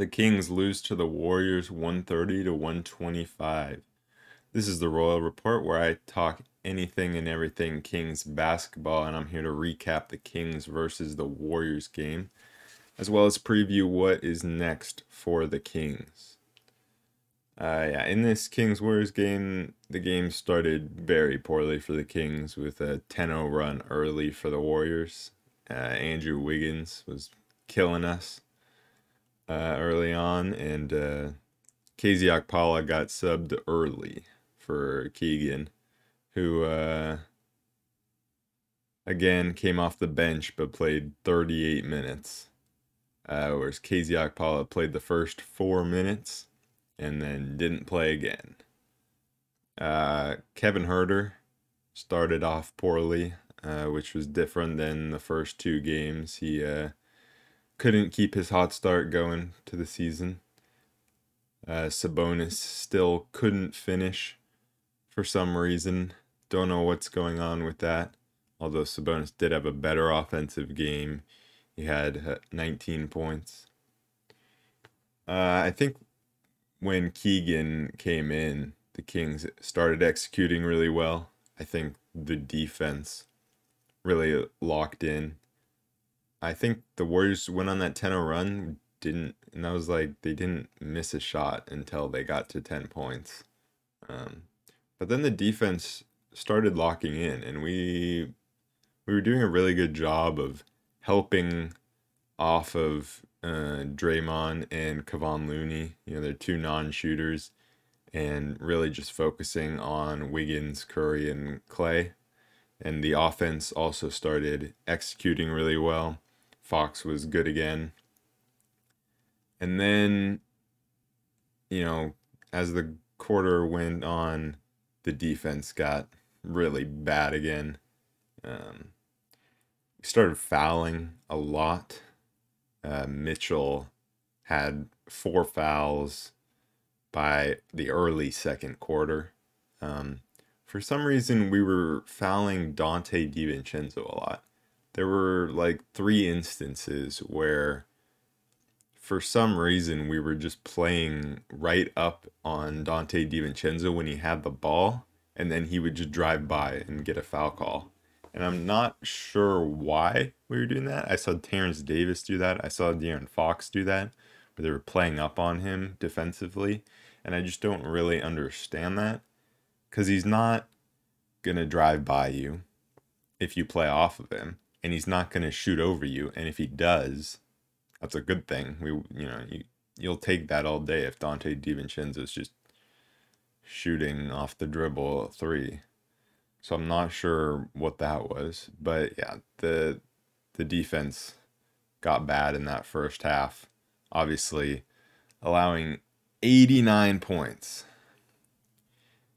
The Kings lose to the Warriors 130 to 125. This is the Royal Report where I talk anything and everything Kings basketball, and I'm here to recap the Kings versus the Warriors game, as well as preview what is next for the Kings. Uh, yeah, in this Kings Warriors game, the game started very poorly for the Kings with a 10 0 run early for the Warriors. Uh, Andrew Wiggins was killing us uh, early on, and uh, KZ Okpala got subbed early for Keegan, who uh, again came off the bench but played 38 minutes. Uh, whereas KZ Okpala played the first four minutes and then didn't play again. Uh, Kevin Huerter started off poorly, uh, which was different than the first two games. He uh, couldn't keep his hot start going to the season. Uh, Sabonis still couldn't finish for some reason. Don't know what's going on with that. Although Sabonis did have a better offensive game, he had uh, 19 points. Uh, I think when Keegan came in, the Kings started executing really well. I think the defense really locked in. I think the Warriors went on that 10 run, didn't, and that was like they didn't miss a shot until they got to 10 points. Um, but then the defense started locking in, and we we were doing a really good job of helping off of uh, Draymond and Kevon Looney. You know, they're two non-shooters, and really just focusing on Wiggins, Curry, and Clay. And the offense also started executing really well. Fox was good again. And then, you know, as the quarter went on, the defense got really bad again. Um, we started fouling a lot. Uh, Mitchell had four fouls by the early second quarter. Um, for some reason, we were fouling Donte DiVincenzo a lot there were like three instances where for some reason we were just playing right up on Donte DiVincenzo when he had the ball and then he would just drive by and get a foul call. And I'm not sure why we were doing that. I saw Terence Davis do that. I saw De'Aaron Fox do that, where they were playing up on him defensively. And I just don't really understand that because he's not going to drive by you if you play off of him and he's not going to shoot over you. And if he does, that's a good thing. We, you know, you you'll take that all day if Donte DiVincenzo is just shooting off the dribble three. So I'm not sure what that was, but yeah, the the defense got bad in that first half. Obviously, allowing 89 points.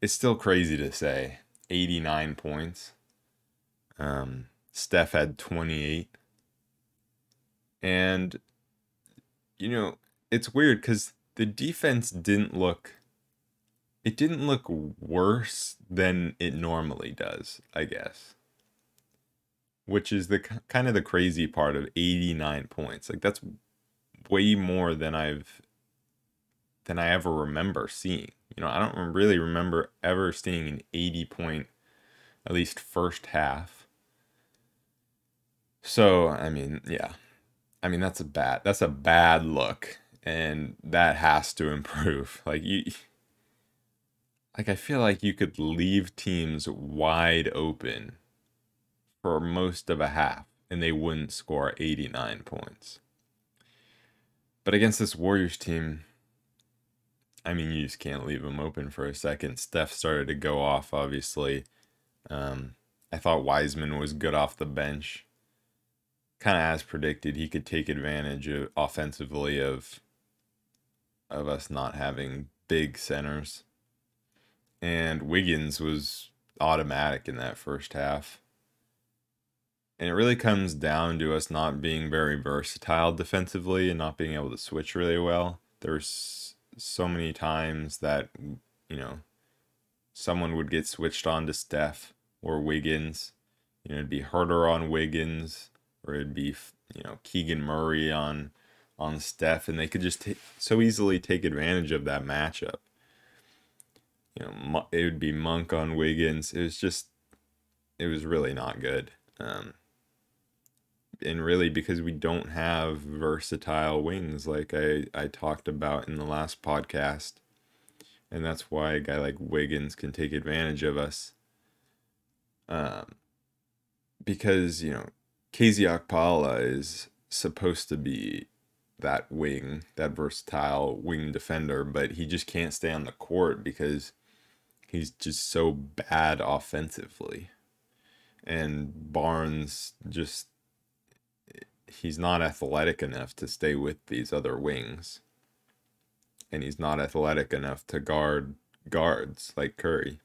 It's still crazy to say 89 points. Um, Steph had 28. And, you know, it's weird because the defense didn't look. It didn't look worse than it normally does, I guess. Which is the kind of the crazy part of 89 points. Like that's way more than I've than I ever remember seeing. You know, I don't really remember ever seeing an 80 point at least first half so, I mean, yeah. I mean, that's a bad that's a bad look and that has to improve. Like you like I feel like you could leave teams wide open for most of a half and they wouldn't score 89 points. But against this Warriors team, I mean, you just can't leave them open for a second. Steph started to go off, obviously. Um, I thought Wiseman was good off the bench kind of as predicted, he could take advantage of, offensively of of us not having big centers. And Wiggins was automatic in that first half. And it really comes down to us not being very versatile defensively and not being able to switch really well. There's so many times that, you know, someone would get switched on to Steph or Wiggins. You know, it'd be Huerter on Wiggins or it'd be you know Keegan Murray on on Steph, and they could just t- so easily take advantage of that matchup. You know, it would be Monk on Wiggins. It was just, it was really not good. Um, and really because we don't have versatile wings like I, I talked about in the last podcast. And that's why a guy like Wiggins can take advantage of us. Um, because, you know, KZ Okpala is supposed to be that wing, that versatile wing defender, but he just can't stay on the court because he's just so bad offensively. And Barnes just he's not athletic enough to stay with these other wings. And he's not athletic enough to guard guards like Curry.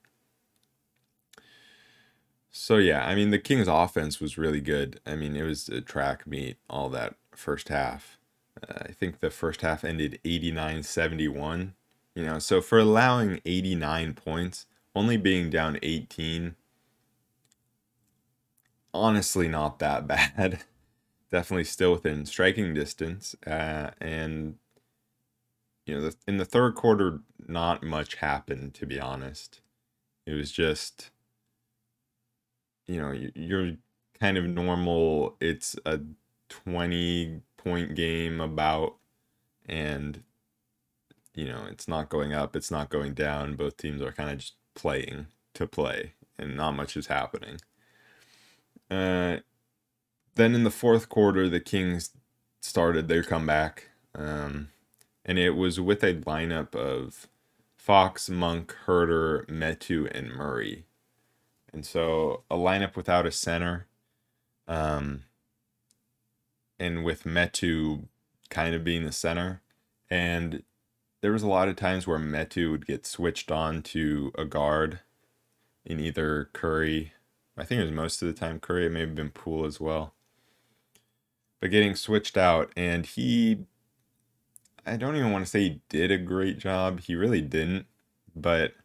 So yeah, I mean the Kings offense was really good. I mean it was a track meet all that first half. Uh, I think the first half ended 89-71. You know, so for allowing 89 points, only being down 18 honestly not that bad. Definitely still within striking distance. Uh, and you know, the, in the third quarter, not much happened to be honest. It was just you know, you're kind of normal. It's a 20 point game about, and, you know, it's not going up, it's not going down. Both teams are kind of just playing to play, and not much is happening. Uh, then in the fourth quarter, the Kings started their comeback. Um, and it was with a lineup of Fox, Monk, Huerter Metu, and Murray. And so a lineup without a center. Um, and with Metu kind of being the center. And there was a lot of times where Metu would get switched on to a guard in either Curry. I think it was most of the time Curry. It may have been Poole as well. But getting switched out, and he, I don't even want to say he did a great job. He really didn't. But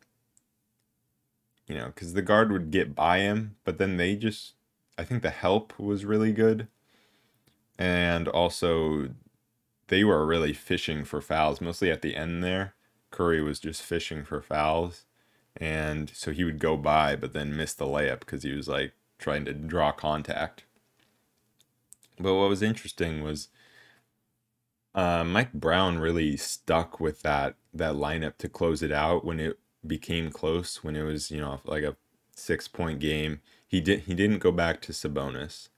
you know, because the guard would get by him, but then they just, I think the help was really good. And also, they were really fishing for fouls, mostly at the end there. Curry was just fishing for fouls. And so he would go by, but then miss the layup because he was like trying to draw contact. But what was interesting was uh, Mike Brown really stuck with that that lineup to close it out when it became close when it was you know like a six point game. He did he didn't go back to Sabonis,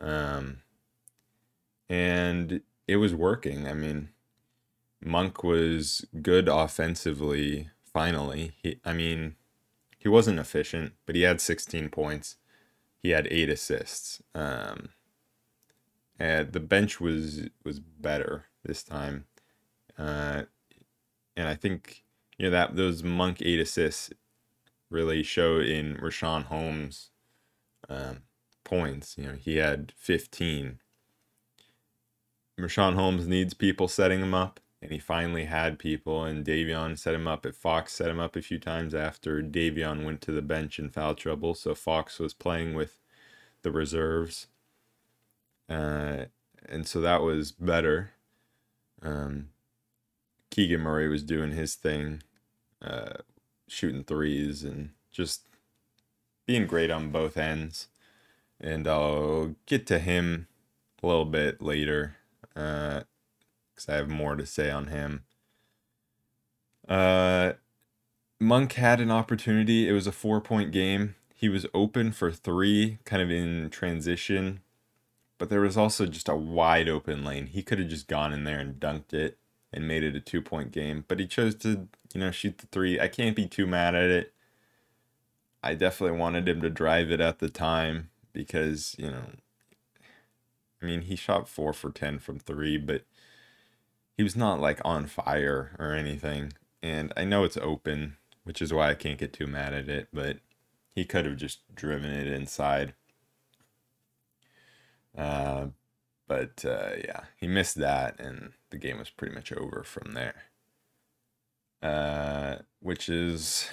um, and it was working. I mean, Monk was good offensively. Finally, he I mean, he wasn't efficient, but he had 16 points. He had eight assists. Um, and the bench was was better this time, uh, and I think you know that those monk eight assists really showed in Richaun Holmes um, points. You know, he had 15. Richaun Holmes needs people setting him up, and he finally had people. And Davion set him up. At Fox set him up a few times after Davion went to the bench in foul trouble. So Fox was playing with the reserves, uh, and so that was better. Um, Keegan Murray was doing his thing, uh, shooting threes and just being great on both ends. And I'll get to him a little bit later because uh, I have more to say on him. Uh, Monk had an opportunity. It was a four point game. He was open for three, kind of in transition, but there was also just a wide open lane. He could have just gone in there and dunked it and made it a two point game. But he chose to, you know, shoot the three. I can't be too mad at it. I definitely wanted him to drive it at the time because, you know, I mean, he shot four for 10 from three, but he was not like on fire or anything. And I know it's open, which is why I can't get too mad at it, but he could have just driven it inside. Uh, but uh, yeah, he missed that, and the game was pretty much over from there. Uh, which is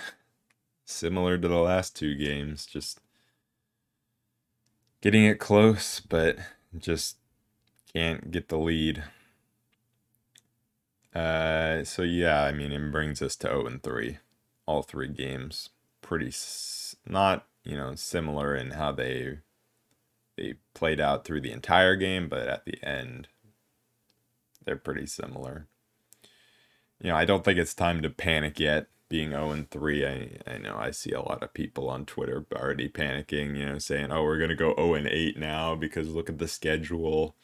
similar to the last two games, just getting it close, but just can't get the lead. Uh, so yeah, I mean, it brings us to 0 and 3. All three games pretty s- not, you know, similar in how they they played out through the entire game, but at the end they're pretty similar. You know, I don't think it's time to panic yet. Being 0 and 3, I, I know I see a lot of people on Twitter already panicking, you know, saying, oh, we're going to go 0 and 8 now because look at the schedule.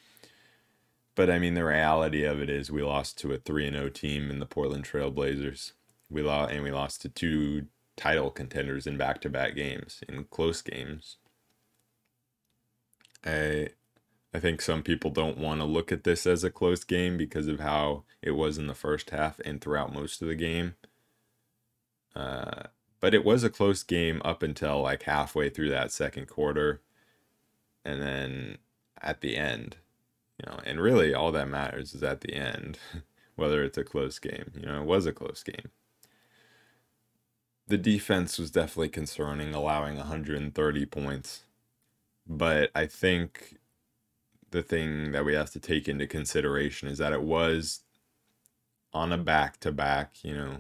But I mean, the reality of it is we lost to a 3 and 0 team in the Portland Trailblazers. We lost, and we lost to two title contenders in back to back games, in close games. I I think some people don't want to look at this as a close game because of how it was in the first half and throughout most of the game. Uh, but it was a close game up until like halfway through that second quarter. And then at the end, you know, and really all that matters is at the end, whether it's a close game. You know, it was a close game. The defense was definitely concerning, allowing 130 points. But I think the thing that we have to take into consideration is that it was on a back to back, you know,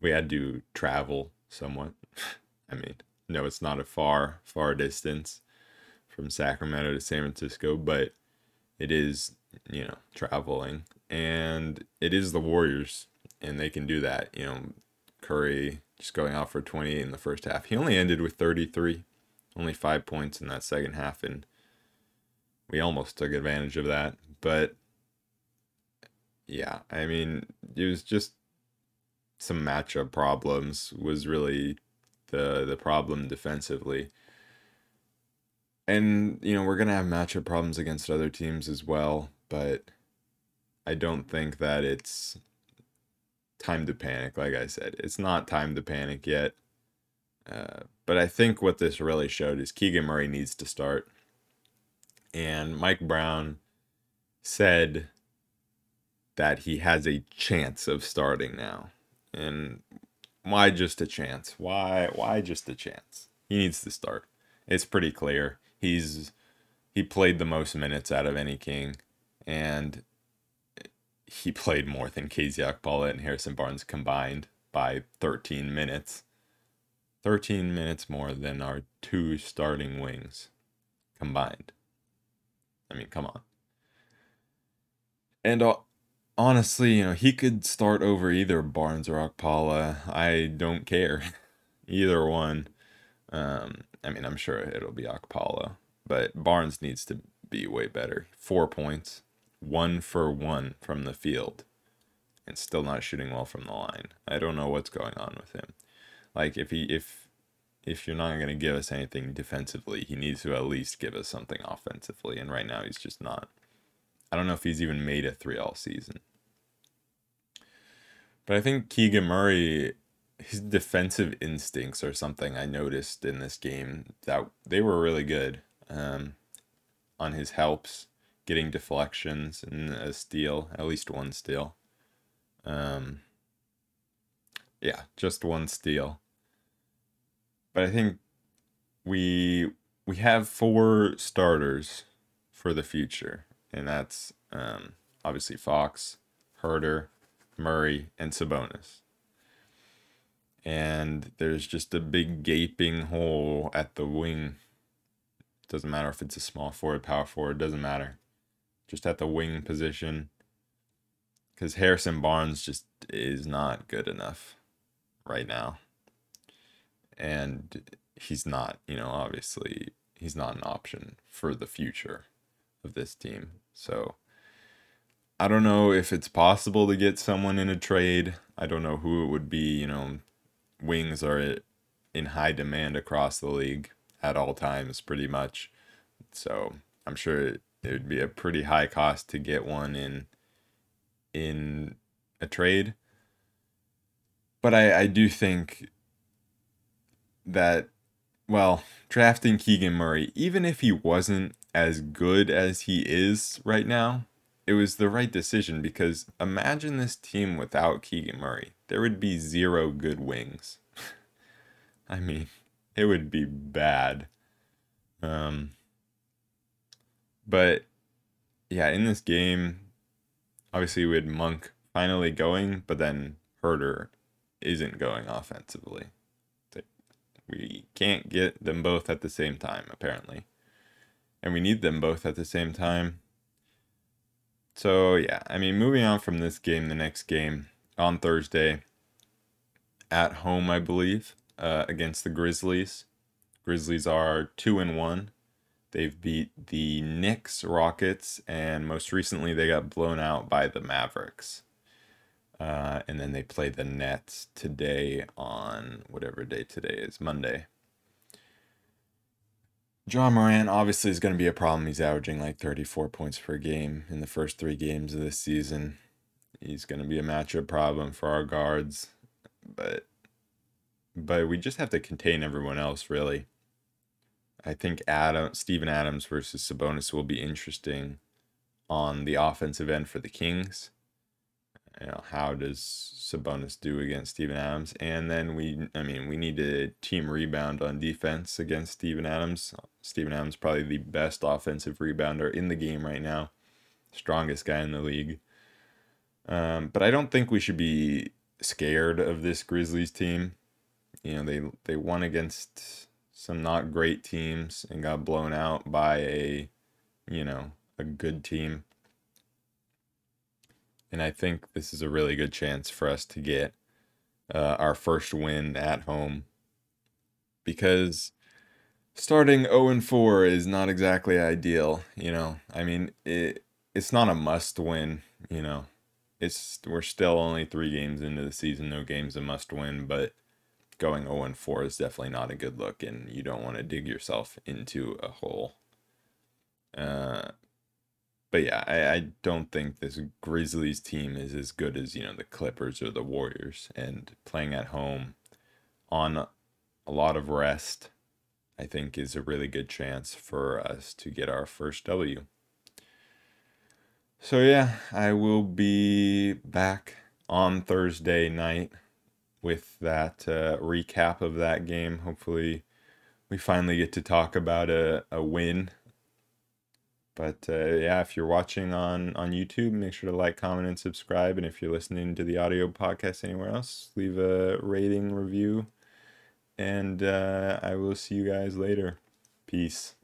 we had to travel somewhat. I mean, no, it's not a far, far distance from Sacramento to San Francisco, but it is, you know, traveling. And it is the Warriors, and they can do that. You know, Curry just going out for 28 in the first half. He only ended with 33, only five points in that second half, and we almost took advantage of that. But yeah, I mean, it was just some matchup problems was really the the problem defensively. And you know, we're going to have matchup problems against other teams as well, but I don't think that it's time to panic like I said. It's not time to panic yet. Uh, but I think what this really showed is Keegan Murray needs to start. And Mike Brown said that he has a chance of starting now. And why just a chance? Why why just a chance? He needs to start. It's pretty clear. He's he played the most minutes out of any king and he played more than KZ Okpala and Harrison Barnes combined by 13 minutes. 13 minutes more than our two starting wings combined. I mean, come on. And uh, honestly, you know, he could start over either Barnes or Okpala. I don't care. either one. Um, I mean, I'm sure it'll be Okpala, but Barnes needs to be way better. Four points, one for one from the field, and still not shooting well from the line. I don't know what's going on with him. Like if he if if you're not going to give us anything defensively, he needs to at least give us something offensively. And right now, he's just not. I don't know if he's even made a three all season. But I think Keegan Murray, his defensive instincts are something I noticed in this game that they were really good um, on his helps, getting deflections and a steal, at least one steal. Um, yeah, just one steal. But I think we we have four starters for the future, and that's um, obviously Fox, Huerter, Murray, and Sabonis. And there's just a big gaping hole at the wing. Doesn't matter if it's a small forward, power forward, doesn't matter. Just at the wing position. Because Harrison Barnes just is not good enough right now. And he's not, you know, obviously, he's not an option for the future of this team. So I don't know if it's possible to get someone in a trade. I don't know who it would be. You know, wings are in high demand across the league at all times, pretty much. So I'm sure it, would be a pretty high cost to get one in in a trade. But I, I do think that well, drafting Keegan Murray, even if he wasn't as good as he is right now, it was the right decision because imagine this team without Keegan Murray. There would be zero good wings. I mean, it would be bad. Um, but yeah, in this game, obviously we had Monk finally going, but then Huerter isn't going offensively. We can't get them both at the same time, apparently. And we need them both at the same time. So, yeah, I mean, moving on from this game, the next game on Thursday at home, I believe, uh, against the Grizzlies. Grizzlies are 2 and 1. They've beat the Knicks, Rockets, and most recently they got blown out by the Mavericks. Uh, and then they play the Nets today on whatever day today is, Monday. Ja Morant obviously is going to be a problem. He's averaging like 34 points per game in the first three games of this season. He's going to be a matchup problem for our guards, but but we just have to contain everyone else really. I think Adam Steven Adams versus Sabonis will be interesting on the offensive end for the Kings you know, how does Sabonis do against Steven Adams? And then we, I mean, we need to team rebound on defense against Steven Adams. Steven Adams probably the best offensive rebounder in the game right now, strongest guy in the league. Um, but I don't think we should be scared of this Grizzlies team. You know, they they won against some not great teams and got blown out by a, you know, a good team. And I think this is a really good chance for us to get uh, our first win at home because starting 0 and 4 is not exactly ideal, you know. I mean, it it's not a must win, you know. It's we're still only 3 games into the season, no game's a must win, but going 0 and 4 is definitely not a good look and you don't want to dig yourself into a hole. Uh but yeah, I, I don't think this Grizzlies team is as good as, you know, the Clippers or the Warriors. And playing at home on a lot of rest, I think is a really good chance for us to get our first W. So yeah, I will be back on Thursday night with that uh, recap of that game. Hopefully, we finally get to talk about a, a win but uh, yeah, if you're watching on on YouTube, make sure to like, comment, and subscribe. And if you're listening to the audio podcast anywhere else, leave a rating, review, and uh, I will see you guys later. Peace.